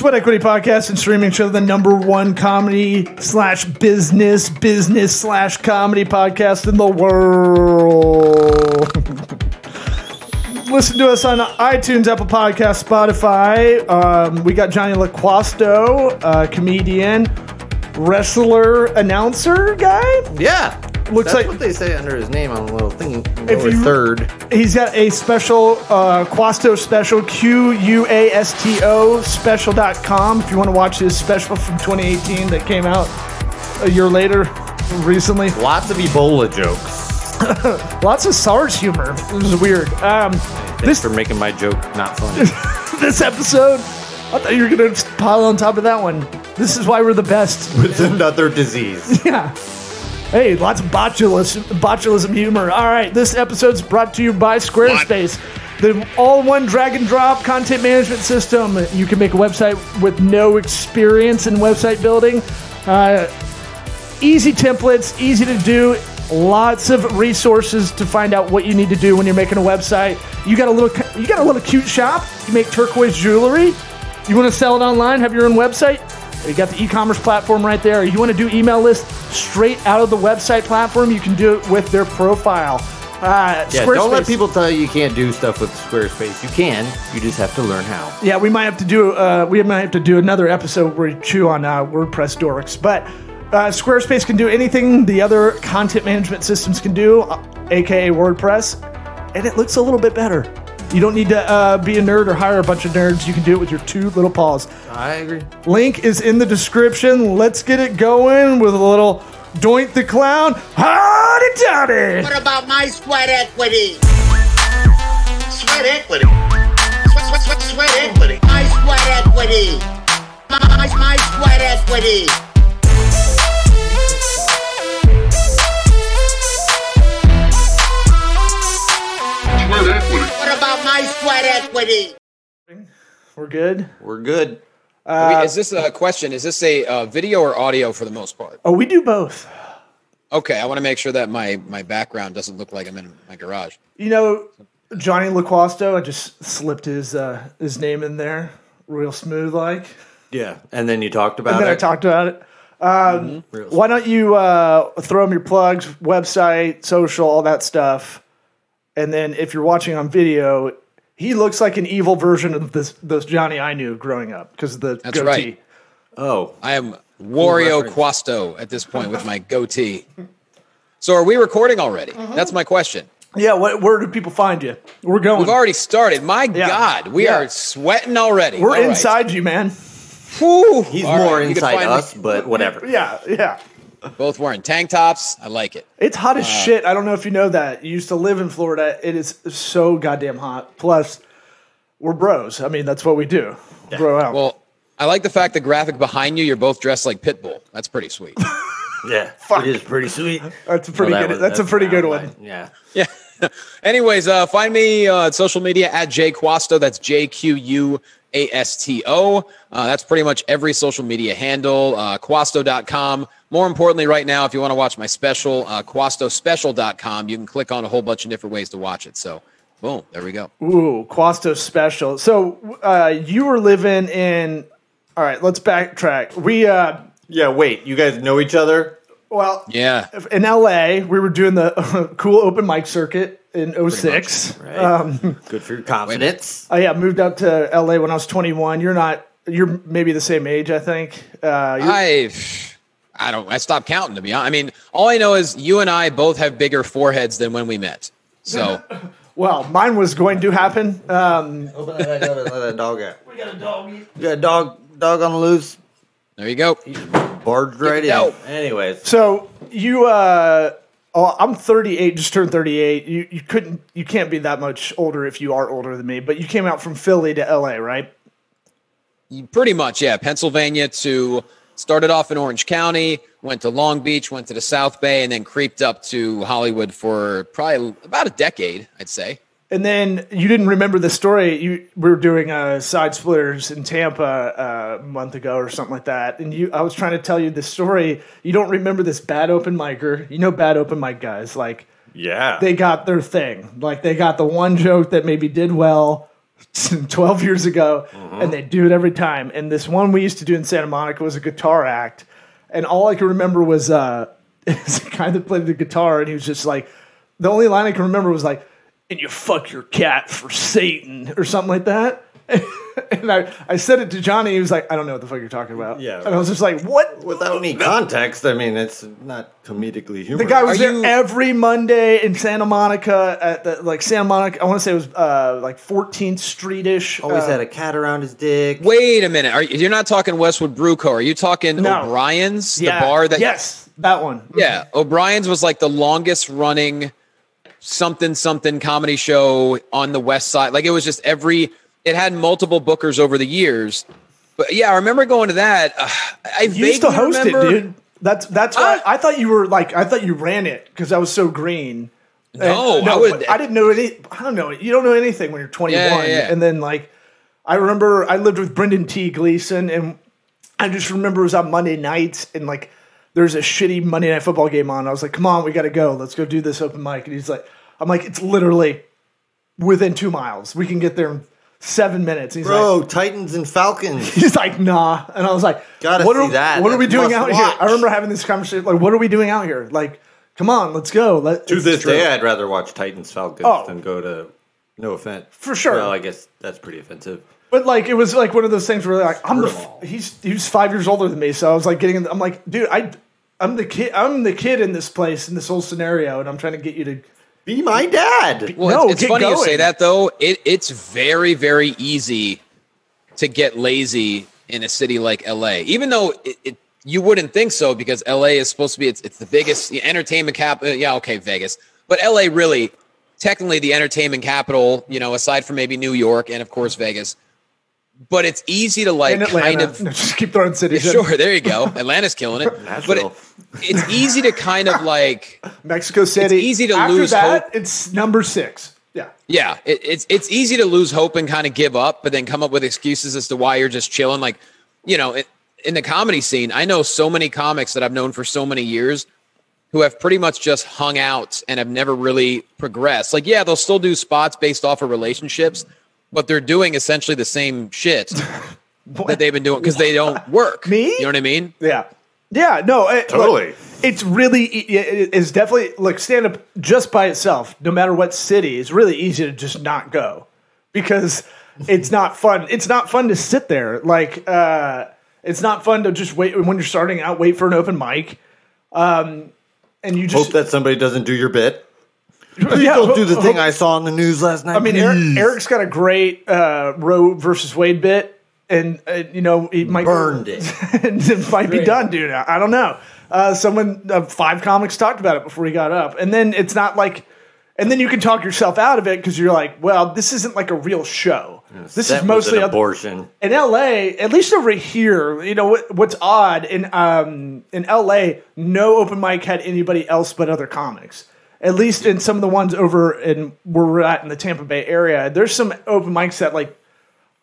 Sweat Equity Podcast and streaming show, the number one comedy slash business, business slash comedy podcast in the world. Listen to us on iTunes, Apple Podcast, Spotify. Um, we got Johnny LaQuasto, uh, comedian, wrestler, announcer guy. Yeah. Looks That's like- what they say under his name on the little thing. If you- third. He's got a special uh, Quasto special, Q U A S T O special.com. If you want to watch his special from 2018 that came out a year later, recently. Lots of Ebola jokes. Lots of SARS humor. It was weird. Um, Thanks this for making my joke not funny. this episode, I thought you were going to pile on top of that one. This is why we're the best. With another disease. Yeah. Hey, lots of botulism, botulism humor. All right, this episode's brought to you by Squarespace, the all-in-one drag-and-drop content management system. You can make a website with no experience in website building. Uh, easy templates, easy to do. Lots of resources to find out what you need to do when you're making a website. You got a little, you got a little cute shop. You make turquoise jewelry. You want to sell it online? Have your own website? You got the e-commerce platform right there. You want to do email lists straight out of the website platform? You can do it with their profile. Uh, Yeah, don't let people tell you you can't do stuff with Squarespace. You can. You just have to learn how. Yeah, we might have to do uh, we might have to do another episode where we chew on uh, WordPress dorks. But uh, Squarespace can do anything the other content management systems can do, uh, aka WordPress, and it looks a little bit better. You don't need to uh, be a nerd or hire a bunch of nerds. You can do it with your two little paws. I agree. Link is in the description. Let's get it going with a little Doink the Clown. Howdy toddy! What about my sweat equity? Sweat equity. Sweat, sweat, sweat, sweat equity. My sweat equity. My, my, my sweat equity. My sweat equity? We're good. We're good. I mean, is this a question? Is this a uh, video or audio for the most part? Oh, we do both. Okay, I want to make sure that my my background doesn't look like I'm in my garage. You know, Johnny LaQuasto, I just slipped his uh, his name in there, real smooth like. Yeah. And then you talked about And then I it. talked about it. Um, Real Why don't you uh, throw them your plugs, website, social, all that stuff, and then if you're watching on video, he looks like an evil version of this this Johnny I knew growing up because the That's goatee. right. oh. I am Wario. Quasto at this point with my goatee. So are we recording already? Mm-hmm. That's my question. Yeah, what, where do people find you? We're going. We've already started. My Yeah. God, we Yeah. are sweating already. We're All right. inside you, man. Whew. He's All more right, inside find me- us, but whatever. Yeah, yeah. Both wearing tank tops. I like it. It's hot as shit. I don't know if you know that. You used to live in Florida. It is so goddamn hot. Plus, we're bros. I mean, that's what we do. Bro out. Well, I like the fact the graphic behind you. You're both dressed like Pitbull. That's pretty sweet. Yeah. Fuck. It is pretty sweet. that's a pretty Well, that good. was- that's a pretty good one. mine. Yeah. Yeah. Anyways, uh, find me uh, on social media at J Quasto. That's J Q U A S T O. Uh, that's pretty much every social media handle. Uh, Quasto.com. More importantly, right now, if you want to watch my special, uh, QuastoSpecial.com, you can click on a whole bunch of different ways to watch it. So, boom, there we go. Ooh, Quasto special. So uh, you were living in. All right, let's backtrack. We uh, Yeah, wait. You guys know each other? well, Yeah. in LA, we were doing the cool open mic circuit in 06. Right. Um, Good for your confidence. I yeah, moved up to LA when I was 21. You're not. You're maybe the same age, I think. Uh, I. I don't. I stopped counting to be honest. I mean, all I know is you and I both have bigger foreheads than when we met. So well, mine was going to happen. Um, Open that door, let that dog out. We got a dog. You got a dog dog on the loose. there you go. Barged right in. No. Anyways. so you, uh, oh, I'm 38, just turned 38. You you couldn't, you can't be that much older if you are older than me. But you came out from Philly to LA, right? Pretty much, yeah. Pennsylvania to started off in Orange County, went to Long Beach, went to the South Bay, and then creeped up to Hollywood for probably about a decade, I'd say. And then you didn't remember the story. You we were doing uh, side splitters in Tampa uh, a month ago or something like that. And you, I was trying to tell you the story. You don't remember this bad open micer. You know, bad open mic guys like Yeah. they got their thing. Like they got the one joke that maybe did well, 12 years ago, Mm-hmm. and they do it every time. And this one we used to do in Santa Monica was a guitar act, and all I can remember was uh, this guy that played the guitar, and he was just like, the only line I can remember was like, "And you fuck your cat for Satan" or something like that. and I, I said it to Johnny. He was like, "I don't know what the fuck you're talking about." Yeah. and I was just like, "What?" Without any context, I mean, it's not comedically humorous. The guy was Are there you- every Monday in Santa Monica at the like Santa Monica. I want to say it was uh, like 14th Street ish. always uh, had a cat around his dick. Wait a minute. Are you, you're not talking Westwood Brew Co. Are you talking No. O'Brien's, the bar that? yes, that one. Yeah, O'Brien's was like the longest running something something comedy show on the West Side. Like it was just every. It had multiple bookers over the years. But yeah, I remember going to that. Uh, I You used to host remember, it, dude. That's that's why Huh? I thought you were like I thought you ran it because I was so green. No, And- I would- I didn't know any. I don't know. You don't know anything when you're 21. Yeah, yeah. And then like, I remember I lived with Brendan T. Gleason, and I just remember it was on Monday nights, and like there's a shitty Monday night football game on. I was like, come on, we got to go. Let's go do this open mic. And he's like, I'm like, it's literally within two miles. We can get there in seven minutes. He's like, Bro, Titans and Falcons. He's like, nah. And I was like, Gotta what see are, that. What are we That's doing must out here? I remember having this conversation. Like, what are we doing out here? Like, come on, let's go. Let, to this true. day, I'd rather watch Titans Falcons Oh. than go to. No offense. For sure. Well, I guess that's pretty offensive. But like, it was like one of those things where like, I'm the, f- he's, he's five years older than me. So I was like getting, in, I'm like, dude, I, I'm the kid, I'm the kid in this place, in this whole scenario. And I'm trying to get you to, Be my dad. Well, No, it's, it's get funny you say that though. It it's very very easy to get lazy in a city like LA, even though it, it you wouldn't think so because LA is supposed to be it's, it's the biggest entertainment cap. uh, Yeah, okay, Vegas, but LA really technically the entertainment capital. You know, aside from maybe New York and of course Vegas. But it's easy to like kind of No, just keep throwing cities. in. sure. There you go. Atlanta's killing it. but it, Nashville. it's easy to kind of like Mexico City. It's easy to After lose that, hope. It's number six. Yeah. Yeah, it, it's it's easy to lose hope and kind of give up, but then come up with excuses as to why you're just chilling. Like, you know, it, in the comedy scene, I know so many comics that I've known for so many years who have pretty much just hung out and have never really progressed. Like, yeah, they'll still do spots based off of relationships, but they're doing essentially the same shit that they've been doing because they don't work. Me? You know what I mean? Yeah. Yeah, no, it, Totally. look, it's really it- it's definitely like stand up just by itself. No matter what city, it's really easy to just not go because it's not fun. It's not fun to sit there. Like uh, it's not fun to just wait when you're starting out. Wait for an open mic, um, and you just Hope that somebody doesn't do your bit. Yeah, Don't do the hope- thing I saw on the news last night. I mean, Eric, Eric's got a great uh, Roe versus Wade bit, and uh, you know he might burned it. and it might be done, dude. I I don't know. Uh, someone, uh, five comics talked about it before he got up, and then it's not like, and then you can talk yourself out of it because you're like, well, this isn't like a real show. this is mostly an a- abortion. in LA, at least over here, you know what, what's odd in um in LA, no open mic had anybody else but other comics. At least in some of the ones over in where we're at in the Tampa Bay area, there's some open mics that like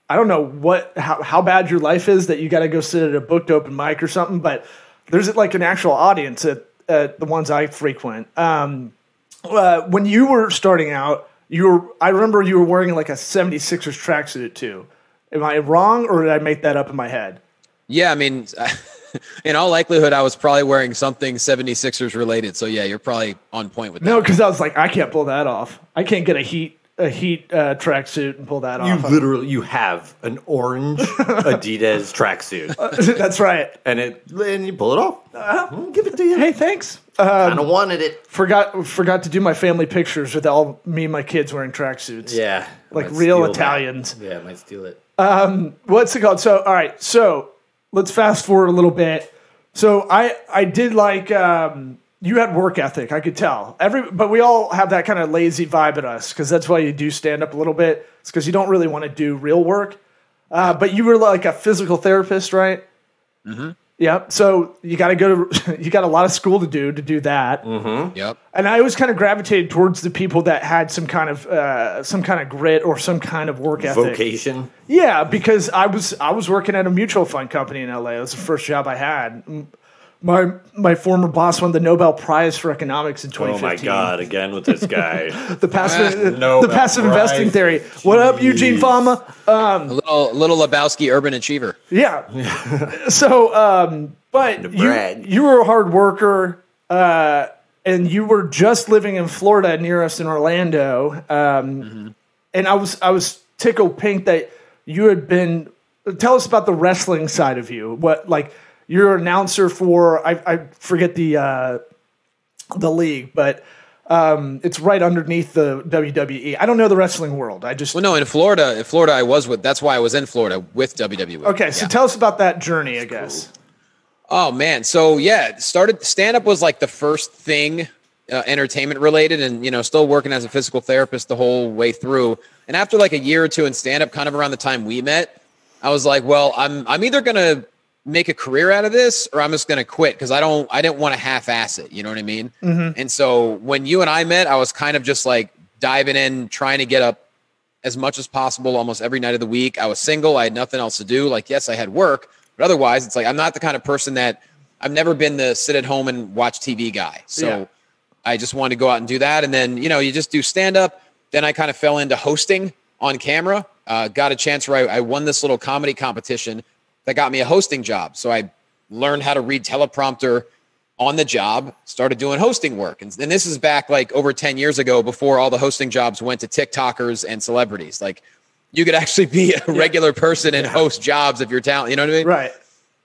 I don't know what how, how bad your life is that you got to go sit at a booked open mic or something, but there's like an actual audience at, at the ones I frequent. Um, uh, when you were starting out, you were I remember you were wearing like a 76ers tracksuit too. Am I wrong or did I make that up in my head? Yeah, I mean, in all likelihood, I was probably wearing something 76ers related. So yeah, you're probably on point with that. No, because I was like, I can't pull that off. I can't get a heat a heat uh, tracksuit and pull that You off. You literally you have an orange Adidas tracksuit, That's right. and it and you pull it off. I'll give it to you. Hey, thanks. Uh, Kind of wanted it. forgot forgot to do my family pictures with all me and my kids wearing tracksuits. Yeah, Like real steal that. Italians. Yeah, I might steal it. Um, what's it called? So, all right. So let's fast forward a little bit. So I I did like um, you had work ethic. I could tell every, but we all have that kind of lazy vibe at us because that's why you do stand up a little bit. It's because you don't really want to do real work. Uh, but you were like a physical therapist, right? Mm-hmm. Yep. So you got to go to you got a lot of school to do to do that. Yep. And I always kind of gravitated towards the people that had some kind of uh, some kind of grit or some kind of work ethic. Vocation. Yeah, because I was I was working at a mutual fund company in LA. It was the first job I had. M- my my former boss won the Nobel Prize for economics in Oh 2015. my god! Again with this guy. The passive, Nobel the passive investing Prize. theory. What up, Eugene Jeez. Fama? A little, little Lebowski urban achiever. Yeah. so, um, but you, you were a hard worker, uh, and you were just living in Florida near us in Orlando. Um, And I was I was tickled pink that you had been. Tell us about the wrestling side of you. What like you're an announcer for? I, I forget the uh, the league, but. Um, it's right underneath the WWE. I don't know the wrestling world. I just Well, no, in Florida, in Florida, I was with. That's why I was in Florida with WWE. okay. So Yeah. tell us about that journey. I guess. Oh man, so yeah, started stand up was like the first thing uh, entertainment related, and you know, still working as a physical therapist the whole way through. And after like a year or two in stand up, kind of around the time we met, I was like, well, I'm I'm either gonna make a career out of this or I'm just gonna quit because I don't I didn't want to half ass it. You know what I mean? And so when you and I met, I was kind of just like diving in, trying to get up as much as possible almost every night of the week. I was single. I had nothing else to do. Like, yes, I had work, but otherwise, it's like I'm not the kind of person that I've never been the sit at home and watch TV guy. So Yeah. I just wanted to go out and do that. And then, you know, you just do stand up. Then I kind of fell into hosting on camera. Uh, got a chance where I, I won this little comedy competition that got me a hosting job. So I learned how to read teleprompter on the job, started doing hosting work. And, and this is back like over 10 years ago before all the hosting jobs went to TikTokers and celebrities. Like you could actually be a regular person and host jobs if you're talent. You know what I mean? Right.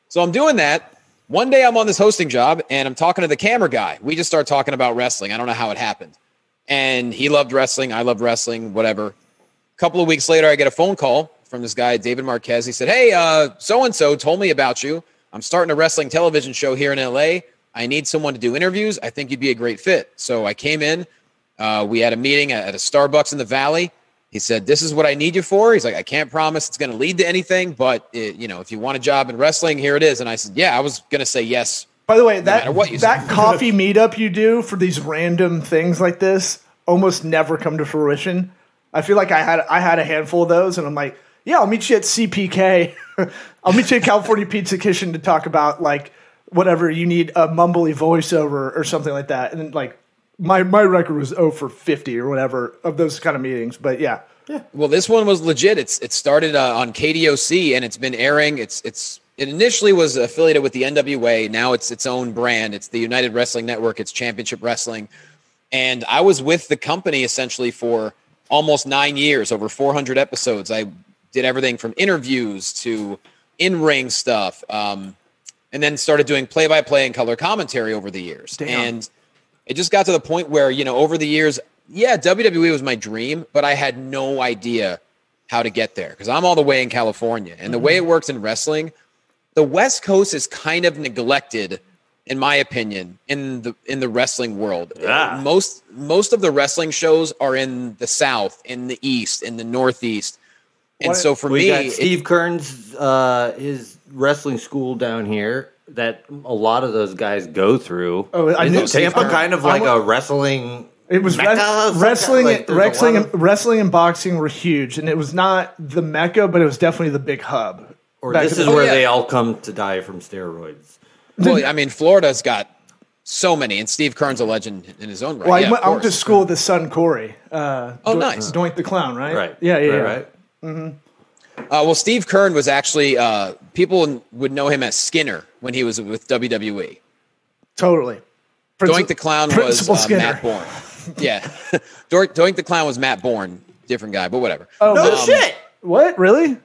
So I'm doing that. One day I'm on this hosting job and I'm talking to the camera guy. We just start talking about wrestling. I don't know how it happened. And he loved wrestling. I loved wrestling, whatever. A couple of weeks later, I get a phone call from this guy, David Marquez. He said, Hey, uh, so and so told me about you. I'm starting a wrestling television show here in LA. I need someone to do interviews. I think you'd be a great fit. So I came in. Uh, we had a meeting at a Starbucks in the Valley. He said, "This is what I need you for." He's like, "I can't promise it's going to lead to anything, but it, you know, if you want a job in wrestling, here it is." And I said, "Yeah, I was going to say yes." By the way, that what that coffee meetup you do for these random things like this almost never come to fruition. I feel like I had I had a handful of those, and I'm like, yeah, I'll meet you at CPK. I'll meet you at California Pizza Kitchen to talk about like whatever you need a mumbly voiceover or something like that. And then, like my my record was 0 for 50 or whatever of those kind of meetings. But yeah, Well, this one was legit. It's it started uh, on KDOC and it's been airing. It's it's it initially was affiliated with the NWA. Now it's its own brand. It's the United Wrestling Network. It's Championship Wrestling. And I was with the company essentially for almost nine years, over 400 episodes. I did everything from interviews to in ring stuff, um, and then started doing play by play and color commentary over the years. And it just got to the point where you know over the years yeah wwe was my dream but i had no idea how to get there because i'm all the way in california. And the way it works in wrestling the west coast is kind of neglected in my opinion in the in the wrestling world. Yeah. most most of the wrestling shows are in the south in the east in the northeast and What- so for we me got it- Steve Keirn's, uh, his wrestling school down here that a lot of those guys go through. Oh, I Isn't knew Tampa Keirn's. kind of like I'm- a wrestling. It was Mecca res- of kind? wrestling, Like, wrestling, of- wrestling, and boxing were huge, and it was not the mecca, but it was definitely the big hub. Or Back this is the- where yeah. they all come to die from steroids. well i mean florida's got so many and steve keirn's a legend in his own right Well, Yeah, I, went, I went to school with his son Corey. Uh, Oh, Doink- nice. Doink the clown, right? Right. Yeah, yeah, Right, yeah. right. Uh, well, Steve Keirn was actually uh, people would know him as Skinner when he was with WWE. Totally. Doink the Clown was uh, Matt Borne. Yeah, Doink, Doink the Clown was Matt Borne, different guy, but whatever. Oh No no. shit. What? Really?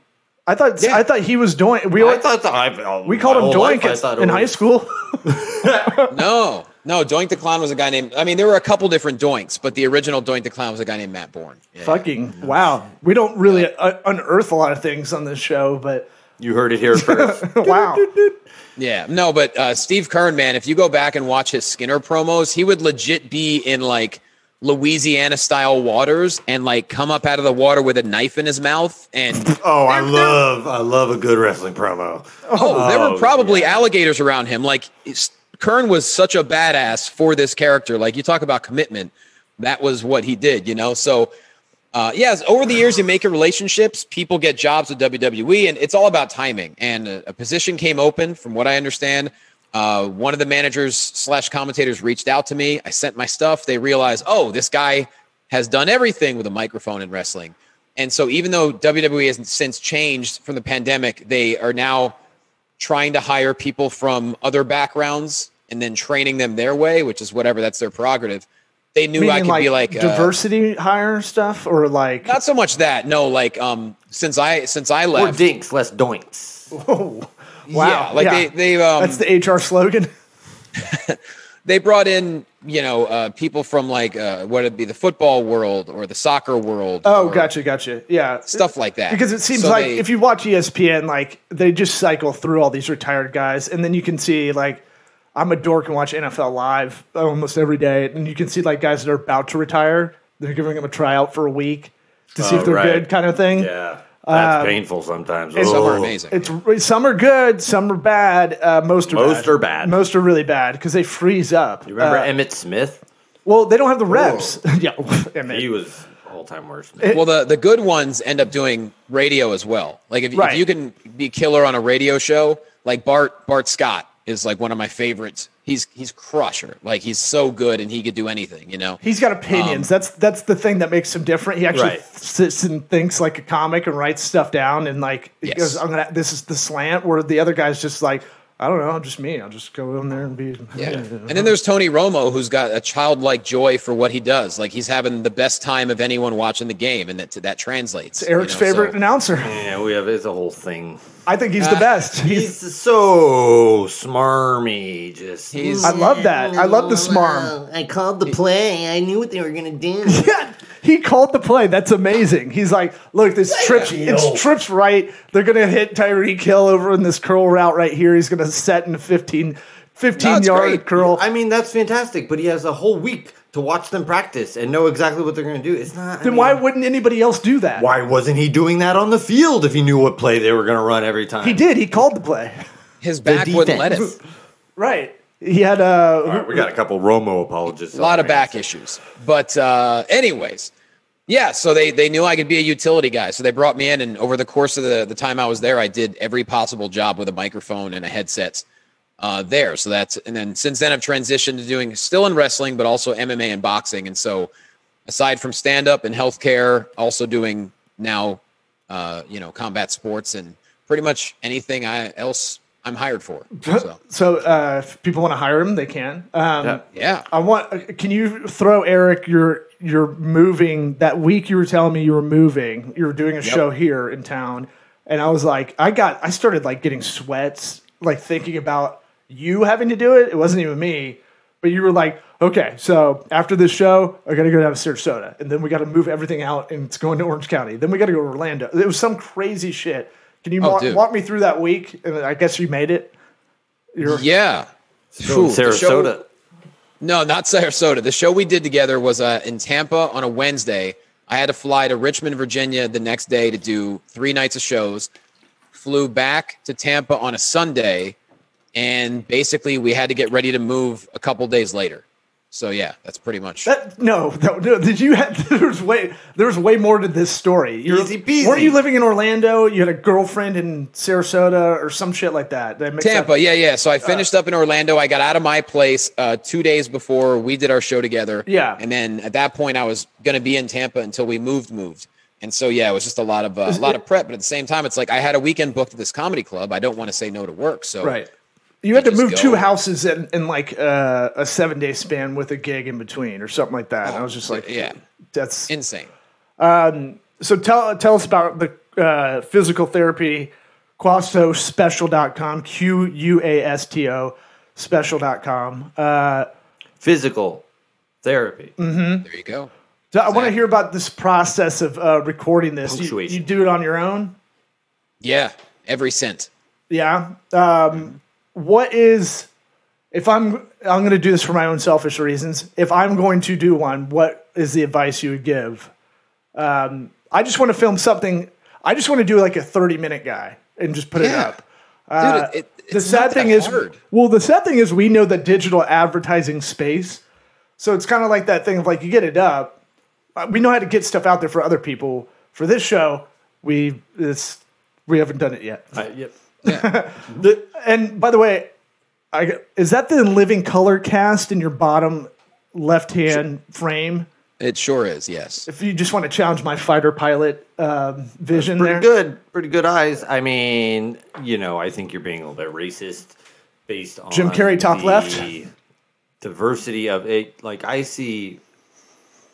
I thought Yeah. I thought he was Doink. We I always- thought that I, we called him whole life Doink at- in high school. No, no, Doink the Clown was a guy named. I mean, there were a couple different Doinks, but the original Doink the Clown was a guy named Matt Borne. Yeah. Fucking wow. We don't really uh, unearth a lot of things on this show, but You heard it here first. wow. Yeah, no, but uh, Steve Keirn, man, if you go back and watch his Skinner promos, he would legit be in like Louisiana style waters and like come up out of the water with a knife in his mouth. And Oh, I love I love a good wrestling promo. oh, there were Oh, probably alligators around him. Like it's- Keirn was such a badass for this character. Like you talk about commitment, that was what he did, you know? So, uh, yes, over the years, you make your relationships, people get jobs with WWE, and it's all about timing. And a, a position came open, from what I understand, Uh, one of the managers slash commentators reached out to me. I sent my stuff. They realized, oh, this guy has done everything with a microphone in wrestling. And so, even though WWE hasn't since changed from the pandemic, they are now trying to hire people from other backgrounds and then training them their way, which is whatever that's their prerogative. They knew I Meaning could be like uh, diversity hire stuff or like not so much that. No, like um, since I since I More left, dinks, less doinks. wow, yeah, like they they um, that's the HR slogan. they brought in you know uh, people from like uh, what would be the football world or the soccer world. Oh, gotcha, gotcha. Yeah, Stuff like that. Because it seems So like they- if you watch ESPN, like they just cycle through all these retired guys, and then you can see like I'm a dork and watch NFL live almost every day, and you can see like guys that are about to retire. They're giving them a tryout for a week to see Oh, if they're right. good, kind of thing. Yeah. That's Um, painful sometimes. it's- some are amazing. It's some are good, some are bad. Uh, most are Most bad. are bad. Most are really bad because they freeze up. You remember Uh, Emmitt Smith? well, they don't have the reps. yeah, Emmitt. He was all time worst. well, the the good ones end up doing radio as well. Like if, Right. if you can be killer on a radio show, like Bart Bart Scott is like one of my favorites. He's he's crusher. Like he's so good and he could do anything. You know. He's got opinions. Um, that's that's the thing that makes him different. He actually Right. sits and thinks like a comic and writes stuff down and like he Yes. goes, "I'm gonna." This is the slant. Where the other guy's just like, "I don't know, just me. I'll just go in there and be." Yeah. And then there's Tony Romo, who's got a childlike joy for what he does. Like he's having the best time of anyone watching the game, and that that translates. It's Eric's you know, favorite so- announcer. Yeah, we have. It's a whole thing. I think he's uh, the best. He's. He's so smarmy. Just He's- I love that. I love the smarm. I called the play. I knew what they were gonna do. Yeah, he called the play. That's amazing. He's like, look, this trips, it's trips right. They're gonna hit Tyreek Hill over in this curl route right here. He's gonna set in a 15, 15 That's yard great. curl. I mean, that's fantastic. But he has a whole week to watch them practice and know exactly what they're going to do. It's not. I then mean, why wouldn't anybody else do that? Why wasn't he doing that on the field if he knew what play they were going to run every time? He did. He called the play. His back wouldn't let him. Right. He had uh, All right, we got a couple Romo apologists. A lot of back issues. But uh, anyways, yeah. So they they knew I could be a utility guy, so they brought me in, and over the course of the the time I was there, I did every possible job with a microphone and a headset uh, there. So that's and then since then I've transitioned to doing still in wrestling, but also MMA and boxing. And so aside from stand up and healthcare, also doing now uh, you know combat sports and pretty much anything I else I'm hired for. So So uh, if people want to hire him, they can. Um, Yeah. yeah. I want. Can you throw Eric your your moving that week? You were telling me you were moving. You were doing a show here in town, and I was like, I got. I started like getting sweats, like thinking about you having to do it. It wasn't even me, but you were like, okay, so after this show, I got to go down to Sarasota, and then we got to move everything out, and it's going to Orange County. Then we got to go to Orlando. It was some crazy shit. Can you Oh, walk, walk me through that week? And I guess you made it. You're, Yeah. From Phew, the show- Sarasota. No, not Sarasota. The show we did together was uh, in Tampa on a Wednesday. I had to fly to Richmond, Virginia the next day to do three nights of shows. Flew back to Tampa on a Sunday, and basically we had to get ready to move a couple days later. So yeah, that's pretty much. That no, no, no, did you have there was way there was way more to this story. You're, Easy peasy. Weren't you living in Orlando? You had a girlfriend in Sarasota or some shit like that. Mix Tampa, up? yeah, yeah. So I finished up in Orlando. I got out of my place uh, two days before we did our show together. Yeah. and then at that point, I was going to be in Tampa until we moved, moved. And so yeah, it was just a lot of uh, a lot of prep. But at the same time, it's like I had a weekend booked at this comedy club. I don't want to say no to work. So Right. You had to move two houses in, in like uh, a seven day span with a gig in between or something like that. And I was just like, Oh, yeah. that's insane. so tell tell us about the uh, physical therapy quastospecial.com q u a s t o special.com uh Physical therapy. Mm. There you go. so I want to hear about this process of uh, recording this. You, you do it on your own? Yeah, every cent. Yeah. Um, what is if I'm I'm going to do this for my own selfish reasons. If I'm going to do one, what is the advice you would give? Um, I just want to film something. I just want to do like a 30 minute guy and just put it up. Uh, Dude, it, the sad not that thing is, hard. well, the sad thing is, we know the digital advertising space. So it's kind of like that thing of like you get it up. Uh, We know how to get stuff out there for other people. For this show, we it's we haven't done it yet. Uh, yep. The, and by the way, I, is that the living color cast in your bottom left hand frame? It sure is. Yes. If you just want to challenge my fighter pilot um, vision pretty there. good, pretty good eyes. I mean, you know, I think you're being a little bit racist based on Jim Carrey top the left? diversity of it. Like I see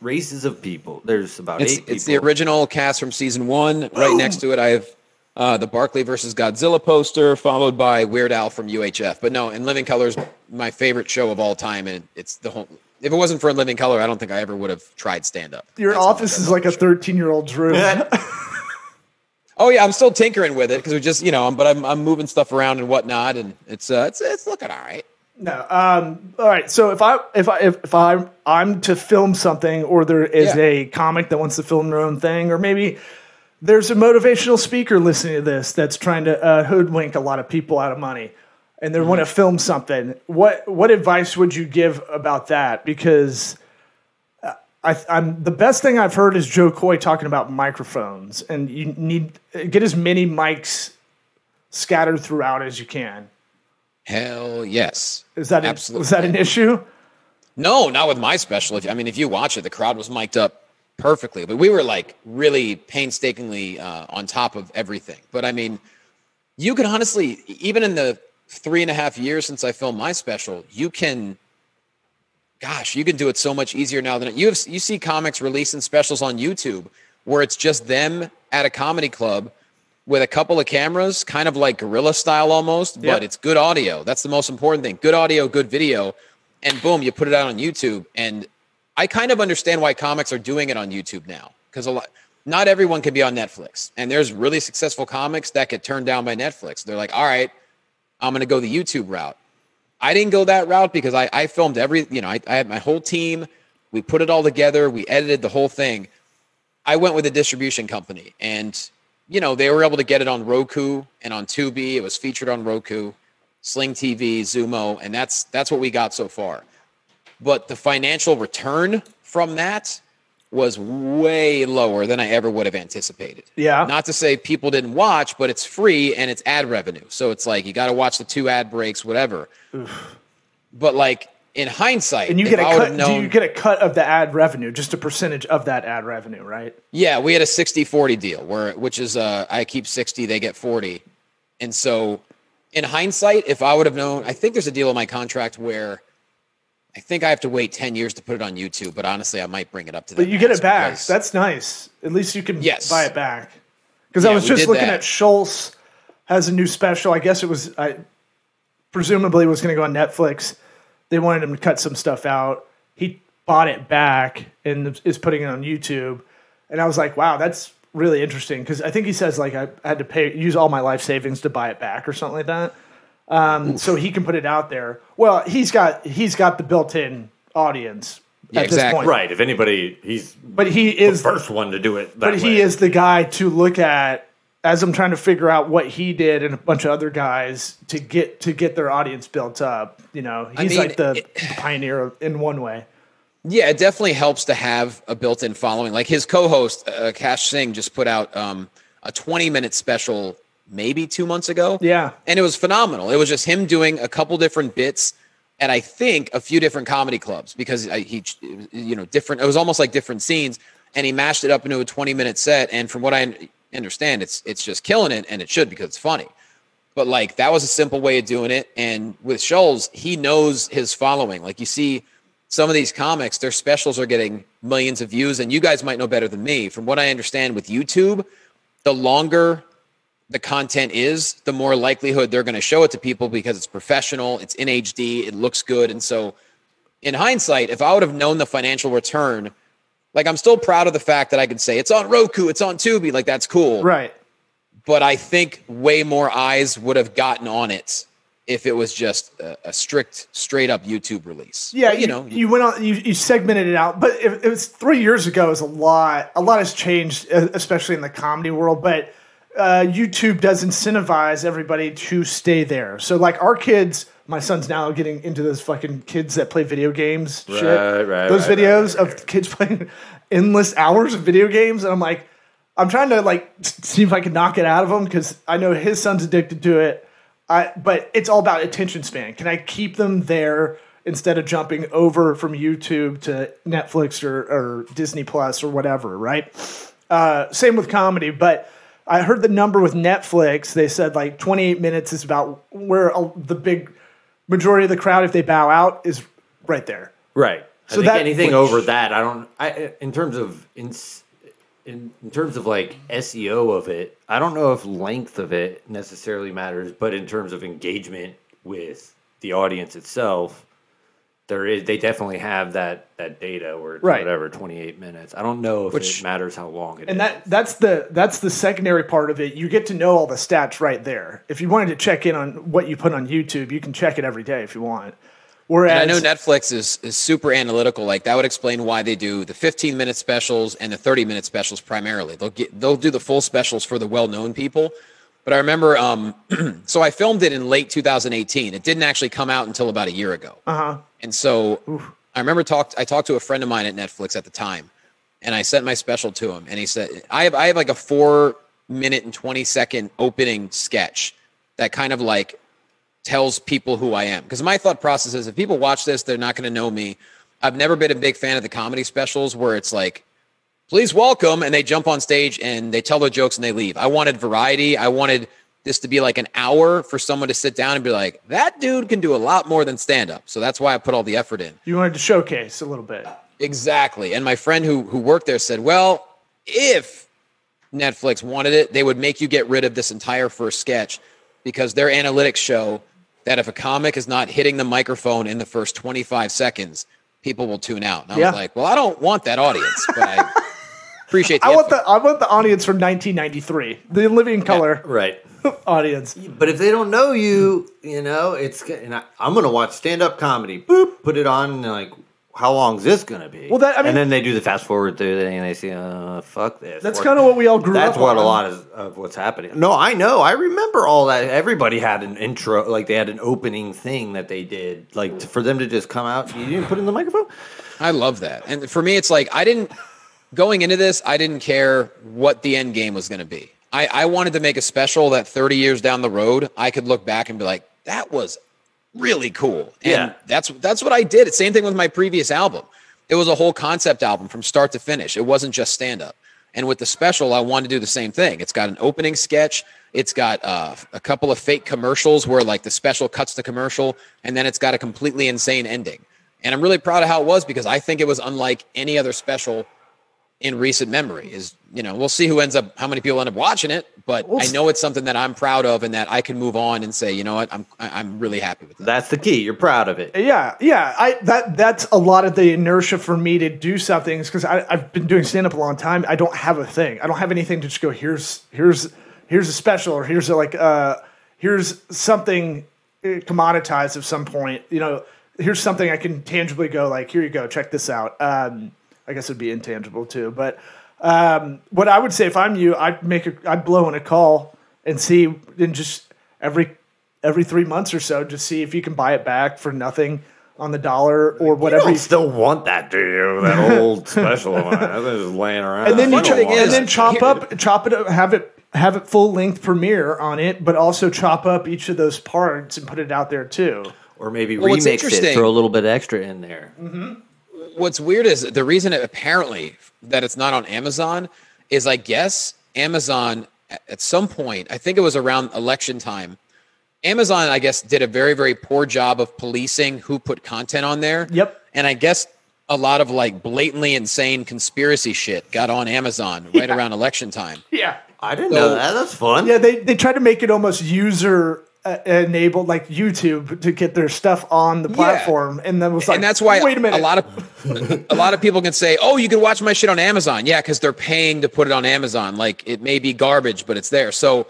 races of people. There's about It's, eight people. it's the original cast from season one. Right next to it, I have uh, the Barkley versus Godzilla poster, followed by Weird Al from UHF. But no, in Living Color is my favorite show of all time, and it's the whole. If it wasn't for In Living Color, I don't think I ever would have tried stand up. Your office is like a 13 year old's room. Oh yeah, I'm still tinkering with it because we just you know, but I'm I'm moving stuff around and whatnot, and it's uh, it's it's looking all right. No. Um, all right. So if I if I if, if I'm I'm to film something, or there is Yeah. a comic that wants to film their own thing, or maybe there's a motivational speaker listening to this that's trying to uh, hoodwink a lot of people out of money, and they want to film something. What what advice would you give about that? Because uh, I, I'm the best thing I've heard is Jo Koy talking about microphones, and you need get as many mics scattered throughout as you can. Hell yes. Is that Absolutely. was that an issue? No, not with my special. If, I mean, if you watch it, the crowd was mic'd up perfectly, but we were like really painstakingly uh, on top of everything. But I mean, you can honestly, even in the three and a half years since I filmed my special, you can, gosh, you can do it so much easier now than you have. You see comics releasing specials on YouTube where it's just them at a comedy club with a couple of cameras, kind of like guerrilla style almost, Yep. but it's good audio. That's the most important thing. Good audio, good video, and boom, you put it out on YouTube. And I kind of understand why comics are doing it on YouTube now because a lot. Not everyone can be on Netflix, and there's really successful comics that get turned down by Netflix. They're like, "All right, I'm going to go the YouTube route." I didn't go that route because I, I filmed every, you know, I, I had my whole team. We put it all together. We edited the whole thing. I went with a distribution company and, you know, they were able to get it on Roku and on Tubi. It was featured on Roku, Sling TV, Xumo, and that's that's what we got so far. But the financial return from that was way lower than I ever would have anticipated. Yeah. Not to say people didn't watch, but it's free and it's ad revenue. So it's like you got to watch the two ad breaks, whatever. But like in hindsight, And you get a I cut. have do you get a cut of the ad revenue? Just a percentage of that ad revenue, right? yeah, we had a 60-40 deal where which is uh I keep 60, they get 40. And so in hindsight, if I would have known, I think there's a deal in my contract where I think I have to wait 10 years to put it on YouTube, but honestly, I might bring it up to that. But you get it back. because- That's nice. At least you can Yes. buy it back. Because I was just looking that. at Schulz has a new special. I guess it was I presumably was going to go on Netflix. They wanted him to cut some stuff out. He bought it back and is putting it on YouTube. And I was like, wow, that's really interesting because I think he says like I had to pay use all my life savings to buy it back or something like that. Um, so he can put it out there. Well, he's got he's got the built-in audience Yeah, at this point. Right. If anybody, he's But he is the is first one to do it. That but he is the guy to look at as I'm trying to figure out what he did and a bunch of other guys to get to get their audience built up. You know, he's mean, like the it- pioneer in one way. Yeah, it definitely helps to have a built-in following. Like his co-host uh, Akaash Singh just put out um, a 20-minute special maybe two months ago. Yeah. and it was phenomenal. It was just him doing a couple different bits at I think a few different comedy clubs because I, he, you know, different. It was almost like different scenes, and he mashed it up into a 20-minute set. And from what I understand, it's it's just killing it, and it should because it's funny. But like that was a simple way of doing it. And with Schulz, he knows his following. Like you see some of these comics, their specials are getting millions of views. And you guys might know better than me. From what I understand with YouTube, the longer the content is, the more likelihood they're going to show it to people because it's professional, it's in HD, it looks good. And so in hindsight, if I would have known the financial return, like I'm still proud of the fact that I can say it's on Roku, it's on Tubi, like that's cool Right. but I think way more eyes would have gotten on it if it was just a, a strict, straight up YouTube release. Yeah, But, you, know, you went on, you, you segmented it out, but if it was three years ago, is a lot. A lot has changed, especially in the comedy world. But uh, YouTube does incentivize everybody to stay there. So, like our kids, my son's now getting into those fucking kids that play video games. shit. Right, right, Those right, videos right, right, of kids playing endless hours of video games, and I'm like, I'm trying to like see if I can knock it out of him because I know his son's addicted to it. I, but it's all about attention span. Can I keep them there instead of jumping over from YouTube to Netflix or, or Disney Plus or whatever, right? Uh, same with comedy, but I heard the number with Netflix. They said like 28 minutes is about where a- the big majority of the crowd, if they bow out, is right there. Right. I So think that- anything which- over that, I don't. I in terms of in, in in terms of like SEO of it, I don't know if length of it necessarily matters, but in terms of engagement with the audience itself, there is they definitely have that that data where it's Right. whatever twenty eight minutes. I don't know if Which- it matters how long it is. And that that's the that's the secondary part of it. You get to know all the stats right there. If you wanted to check in on what you put on YouTube, you can check it every day if you want. Whereas And I know Netflix is, is super analytical. Like that would explain why they do the 15 minute specials and the 30 minute specials primarily. They'll get they'll do the full specials for the well known people. But I remember, um, so I filmed it in late 2018. It didn't actually come out until about a year ago. Uh-huh. And so I remember talked. I talked to a friend of mine at Netflix at the time, and I sent my special to him, and he said, "I have I have like a four minute and 20 second opening sketch that kind of like tells people who I am. Because my thought process is if people watch this, they're not going to know me. I've never been a big fan of the comedy specials where it's like, please welcome, and they jump on stage and they tell their jokes and they leave. I wanted variety. I wanted this to be like an hour for someone to sit down and be like, that dude can do a lot more than stand up. So that's why I put all the effort in. you wanted to showcase a little bit. Exactly. And my friend who who worked there said, "Well, if Netflix wanted it, they would make you get rid of this entire first sketch because their analytics show that if a comic is not hitting the microphone in the first 25 seconds, people will tune out." And I Yeah. was like, "Well, I don't want that audience, but I appreciate the I want effort." the I want the audience from 1993, the Living Color right. audience. But if they don't know you, you know, it's and I, I'm gonna watch stand up comedy. Boop, put it on, and like, how long is this gonna be? Well, that- I mean- and then they do the fast forward through it, and they see, uh, fuck this. That's kind of what we all grew That's up That's what on. a lot of, of what's happening. No, I know. I remember all that. Everybody had an intro, like they had an opening thing that they did, like to, for them to just come out. You didn't put in the microphone. I love that. And for me, it's like I didn't going into this. I didn't care what the end game was going to be. I, I wanted to make a special that 30 years down the road, I could look back and be like, that was really cool. And Yeah. that's that's what I did. Same thing with my previous album. It was a whole concept album from start to finish. It wasn't just stand up. And with the special, I wanted to do the same thing. It's got an opening sketch. It's got uh, a couple of fake commercials where like the special cuts the commercial, and then it's got a completely insane ending. And I'm really proud of how it was because I think it was unlike any other special in recent memory. Is you know we'll see who ends up, how many people end up watching it, but I know it's something that I'm proud of and that I can move on and say, you know what, I'm I- I'm really happy with that. That's the key. You're proud of it. Yeah, yeah. I that that's a lot of the inertia for me to do something is because I've been doing stand up a long time. I don't have a thing. I don't have anything to just go. Here's here's here's a special or here's a, like uh here's something uh, commoditized at some point. You know, here's something I can tangibly go like here you go, check this out. Um, I guess it'd be intangible too, but um, what I would say if I'm you, I'd make a I'd blow in a call and see and just every every three months or so, just see if you can buy it back for nothing on the dollar or You whatever. don't you- still want that, do you? That old special one. That's just laying around. and then you I don't ch- want and then chop up, chop it, up, have it have it full length premiere on it, but also chop up each of those parts and put it out there too. or maybe Well, remix it, throw a little bit extra in there. What's weird is the reason it, apparently that it's not on Amazon is I guess Amazon at- at some point, I think it was around election time, Amazon, I guess, did a very, very poor job of policing who put content on there. Yep. And I guess a lot of like blatantly insane conspiracy shit got on Amazon right Yeah. around election time. Yeah, I didn't So- know that. That's fun. yeah. They they try to make it almost user uh, enabled, like YouTube, to get their stuff on the platform, and then was like, and that's why wait a minute, a lot of a lot of people can say, "Oh, you can watch my shit on Amazon." Yeah, because they're paying to put it on Amazon. Like it may be garbage, but it's there. So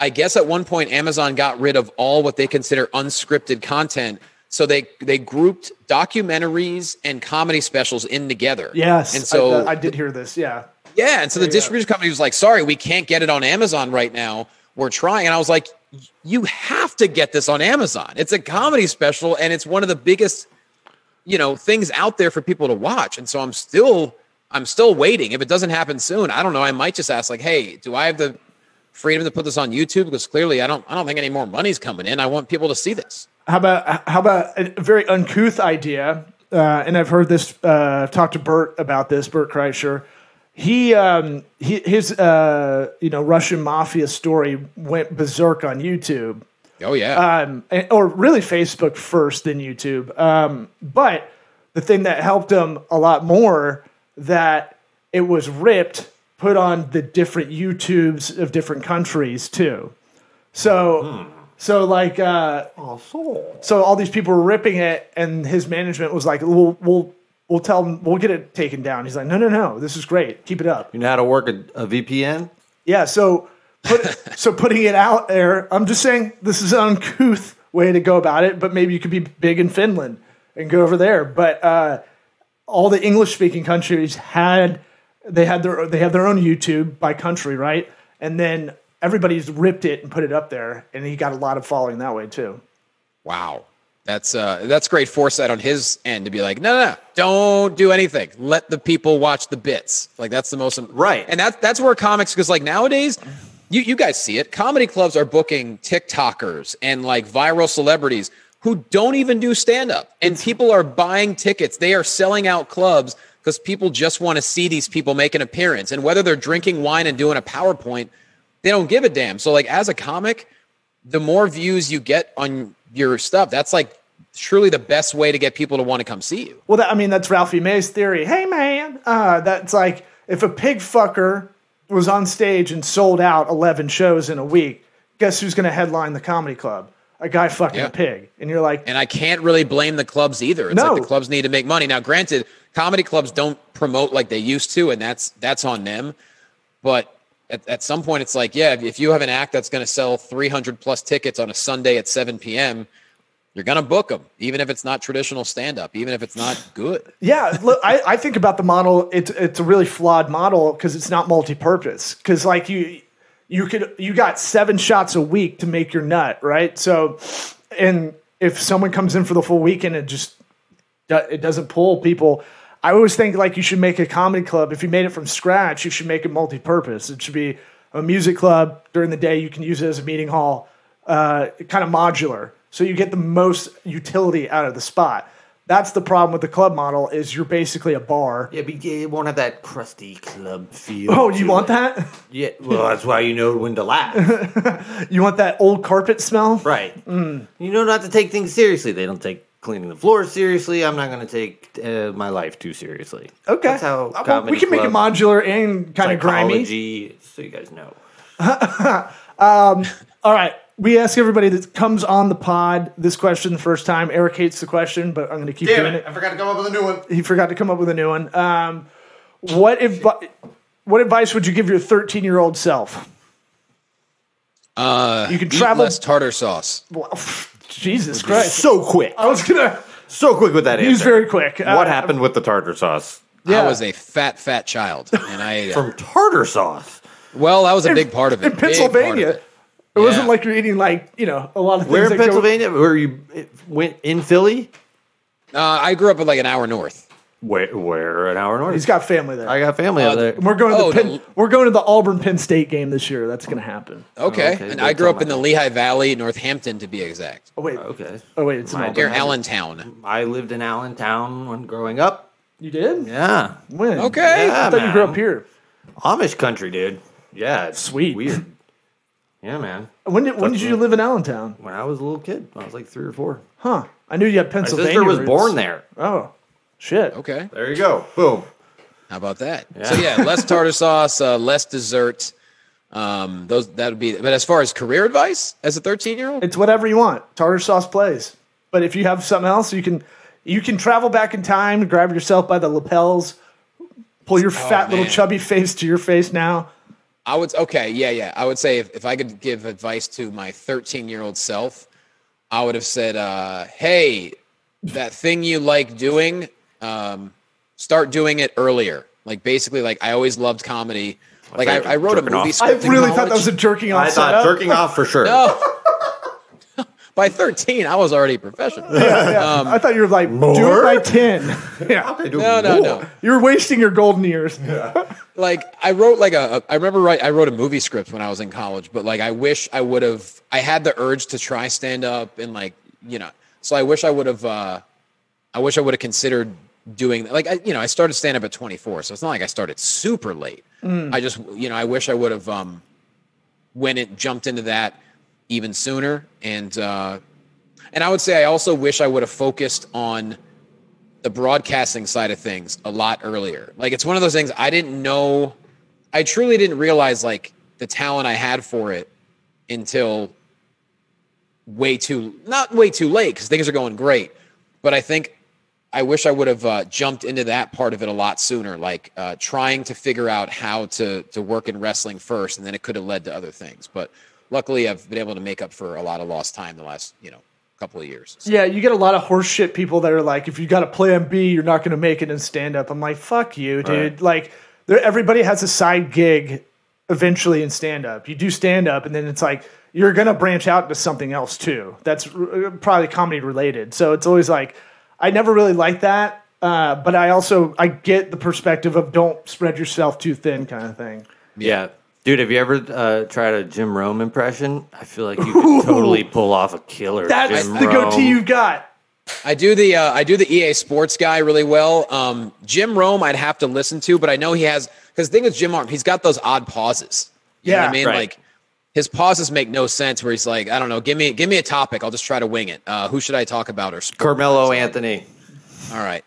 I guess at one point Amazon got rid of all what they consider unscripted content. So they they grouped documentaries and comedy specials in together. yes, and so I, I did hear this. Yeah, yeah, and so the distribution company was like, "Sorry, we can't get it on Amazon right now. We're trying." And I was like, "You have to get this on Amazon. It's a comedy special, and it's one of the biggest, you know, things out there for people to watch." And so I'm still, I'm still waiting. If it doesn't happen soon, I don't know. I might just ask, like, "Hey, do I have the freedom to put this on YouTube because clearly I don't I don't think any more money's coming in. I want people to see this. How about how about a very uncouth idea? Uh, and I've heard this. Uh, talked to Bert about this. Bert Kreischer. He, um, he his uh, you know Russian mafia story went berserk on YouTube. Oh yeah. um, and- or really Facebook first, then YouTube. Um, but the thing that helped him a lot more that it was ripped, put on the different YouTubes of different countries too. So, so like, uh, so all these people were ripping it, and his management was like, "We'll, we'll, we'll tell them, we'll get it taken down." He's like, "No, no, no, this is great. Keep it up." You know how to work a, a VPN? Yeah, so put so putting it out there. I'm just saying this is an uncouth way to go about it, but maybe you could be big in Finland and go over there. But uh, all the English speaking countries had they had their they have their own YouTube by country, right? And then everybody's ripped it and put it up there, and he got a lot of following that way too. Wow. That's uh that's great foresight on his end to be like, no, no, no, don't do anything. Let the people watch the bits. Like that's the most Right. And that's that's where comics because like nowadays, you you guys see it. Comedy clubs are booking TikTokers and like viral celebrities who don't even do stand up, and people are buying tickets. They are selling out clubs because people just want to see these people make an appearance, and whether they're drinking wine and doing a PowerPoint, they don't give a damn. So like as a comic, the more views you get on your stuff, that's like truly the best way to get people to want to come see you. Well, that, I mean, that's Ralphie May's theory. Hey, man, uh, that's like if a pig fucker was on stage and sold out 11 shows in a week, guess who's going to headline the comedy club? A guy fucking Yeah. a pig. And you're like, And I can't really blame the clubs either. It's No. like the clubs need to make money. Now, granted, comedy clubs don't promote like they used to, and that's that's on them. But at, at some point, it's like, yeah, if you have an act that's going to sell 300 plus tickets on a Sunday at 7 p.m., you're going to book them, even if it's not traditional stand up, even if it's not good. yeah, look, I, I think about the model. It's it's a really flawed model because it's not multi-purpose. Because like you, you could you got seven shots a week to make your nut, right? So, and if someone comes in for the full weekend and just it doesn't pull people. I always think like you should make a comedy club. If you made it from scratch, you should make it multi-purpose. It should be a music club during the day. You can use it as a meeting hall, uh, kind of modular, so you get the most utility out of the spot. That's the problem with the club model is you're basically a bar. Yeah, but it won't have that crusty club feel. Oh, you want it. that? Yeah, well, that's why you know when to laugh. You want that old carpet smell? right. You know not to take things seriously. They don't take cleaning the floor seriously. I'm not going to take uh, my life too seriously. Okay. That's how Uh, well, we can make it modular and kind of grimy. So you guys know. All right. We ask everybody that comes on the pod this question the first time. Eric hates the question, but I'm going to keep doing it. I forgot to come up with a new one. He forgot to come up with a new one. Um, what if? What advice would you give your 13 year old self? Uh, You can eat travel- less tartar sauce. Well, Jesus Christ! So quick. I was gonna. So quick with that He was very quick. Uh, What happened with the tartar sauce? Yeah. I was a fat, fat child, and I ate it. From tartar sauce. Well, that was a big part of it. in big part of Pennsylvania? it. It wasn't like you're eating like you know a lot of things. Where in that go- Pennsylvania? Where you went in Philly? Uh, I grew up at like an hour north. Where, where an hour north? He's got family there. I got family out uh, there. we're going to Oh, the Penn, the- we're going to the Auburn Penn State game this year. That's going to happen. Okay, okay, and good I grew up in the Lehigh Valley, Northampton, to be exact. Oh wait. Okay. Oh wait. It's an Mine- Auburn. Near Allentown. I lived in Allentown when growing up. You did? Yeah. When? Okay. Yeah, I thought you grew man. up here. Amish country, dude. Yeah. it's Sweet. Weird. Yeah, man. When did when did you live in Allentown? When I was a little kid, I was like three or four. Huh? I knew you had My Pennsylvania. sister was roots. born there. Oh, shit. Okay, There you go. Boom. how about that? So yeah, less tartar sauce, uh, less dessert. Um, those that would be. But as far as career advice, as a thirteen-year-old, It's whatever you want. Tartar sauce plays. But if you have something else, you can you can travel back in time, grab yourself by the lapels, pull your fat little chubby face to your face now. I would okay, yeah, yeah. I would say if, if I could give advice to my 13 year old self, I would have said, uh, "Hey, that thing you like doing, um, start doing it earlier." Like basically, like I always loved comedy. Like I, I wrote a movie off. script. I really thought that was a jerking off I thought setup. jerking off for sure. No. By 13, I was already a professional. I thought you were like, do it by 10. yeah. No, no, no. You're wasting your golden years. Yeah. like I wrote like a, a I remember right I wrote a movie script when I was in college, but like I wish I would have I had the urge to try stand up and like you know so I wish I would have uh I wish I would have considered doing like I you know I started stand up at 24 so it's not like I started super late. I just you know I wish I would have um when it jumped into that even sooner and uh and I would say I also wish I would have focused on the broadcasting side of things a lot earlier. Like it's one of those things I didn't know I truly didn't realize like the talent I had for it until way too not way too late because things are going great. But I think I wish I would have uh, jumped into that part of it a lot sooner, like uh, trying to figure out how to to work in wrestling first, and then it could have led to other things. But luckily, I've been able to make up for a lot of lost time the last you know couple of years. So, Yeah, you get a lot of horseshit people that are like, if you got a plan B, you're not going to make it in stand up. I'm like, fuck you, dude. Like, there, everybody has a side gig eventually in stand up. You do stand up, and then it's like, you're going to branch out into something else too. That's uh, probably comedy related. So it's always like, I never really liked that. Uh, but I also I get the perspective of don't spread yourself too thin kind of thing. Yeah. Dude, have you ever uh, tried a Jim Rome impression? I feel like you could totally pull off a killer. That's Jim the goatee you've got. I do the uh, I do the EA Sports guy really well. Um, Jim Rome, I'd have to listen to, but I know he has because the thing with Jim Rome, he's got those odd pauses. You know what Yeah, I mean, right. like his pauses make no sense. Where he's like, I don't know, give me give me a topic, I'll just try to wing it. Uh, who should I talk about? Or sport? Carmelo Anthony. All right,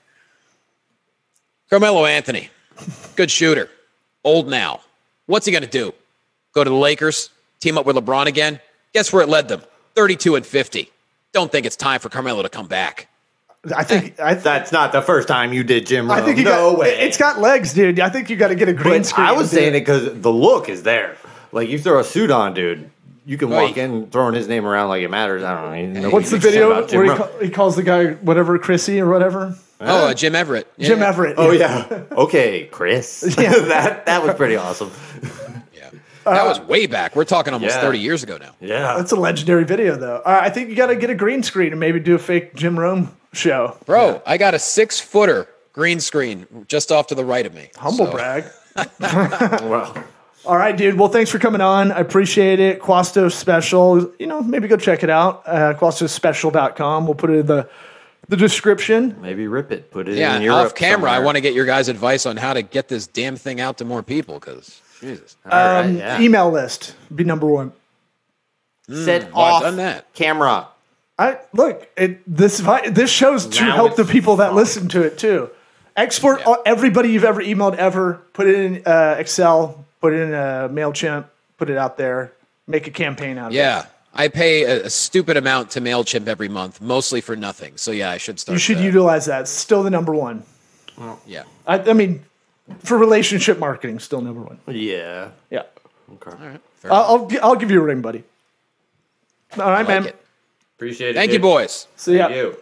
Carmelo Anthony, good shooter, old now. What's he gonna do? Go to the Lakers, team up with LeBron again? Guess where it led them? Thirty-two and fifty. Don't think it's time for Carmelo to come back. I think I, That's not the first time you did Jim Rome. I think you no got, way. It's got legs, dude. I think you got to get a green But screen. I was to saying it because the look is there. Like you throw a suit on, dude. You can walk Right. in throwing his name around like it matters. I don't know. Nobody What's the gives shit video about Jim where he, Rome. ca- he calls the guy whatever Chrissy or whatever? Oh, uh, Jim Everett. Yeah, Jim yeah. Everett. Oh yeah. Okay, Chris. Yeah. that that was pretty awesome. Yeah. That was way back. We're talking almost Yeah. 30 years ago now. Yeah. That's a legendary video, though. Uh, I think you got to get a green screen and maybe do a fake Jim Rome show. Bro, I got a six footer green screen just off to the right of me. Humble So, brag. well, All right, dude. Well, thanks for coming on. I appreciate it. Quasto Special. You know, maybe go check it out. Uh, QuastoSpecial.com. We'll put it in the, the description. maybe rip it. Put it Yeah, in and Europe off camera, I want to get your guys' advice on how to get this damn thing out to more people because, Jesus. All right, Um, yeah. Email list be number one. Set off done that. camera. I look. It, this this shows to Now help the people that fun. listen to it too. Export Yeah. all, everybody you've ever emailed ever. Put it in uh, Excel. Put it in a Mailchimp. Put it out there. Make a campaign out of it. Yeah. I pay a, a stupid amount to MailChimp every month, mostly for nothing. So, yeah, I should start. You should that. utilize that. It's still the number one. Yeah. I, I mean, for relationship marketing, still number one. Yeah. Yeah. Okay. All right. Fair I'll. I'll, I'll give you a ring, buddy. All right, I like man. it. Appreciate it. Thank you, boys. See yeah. Thank you.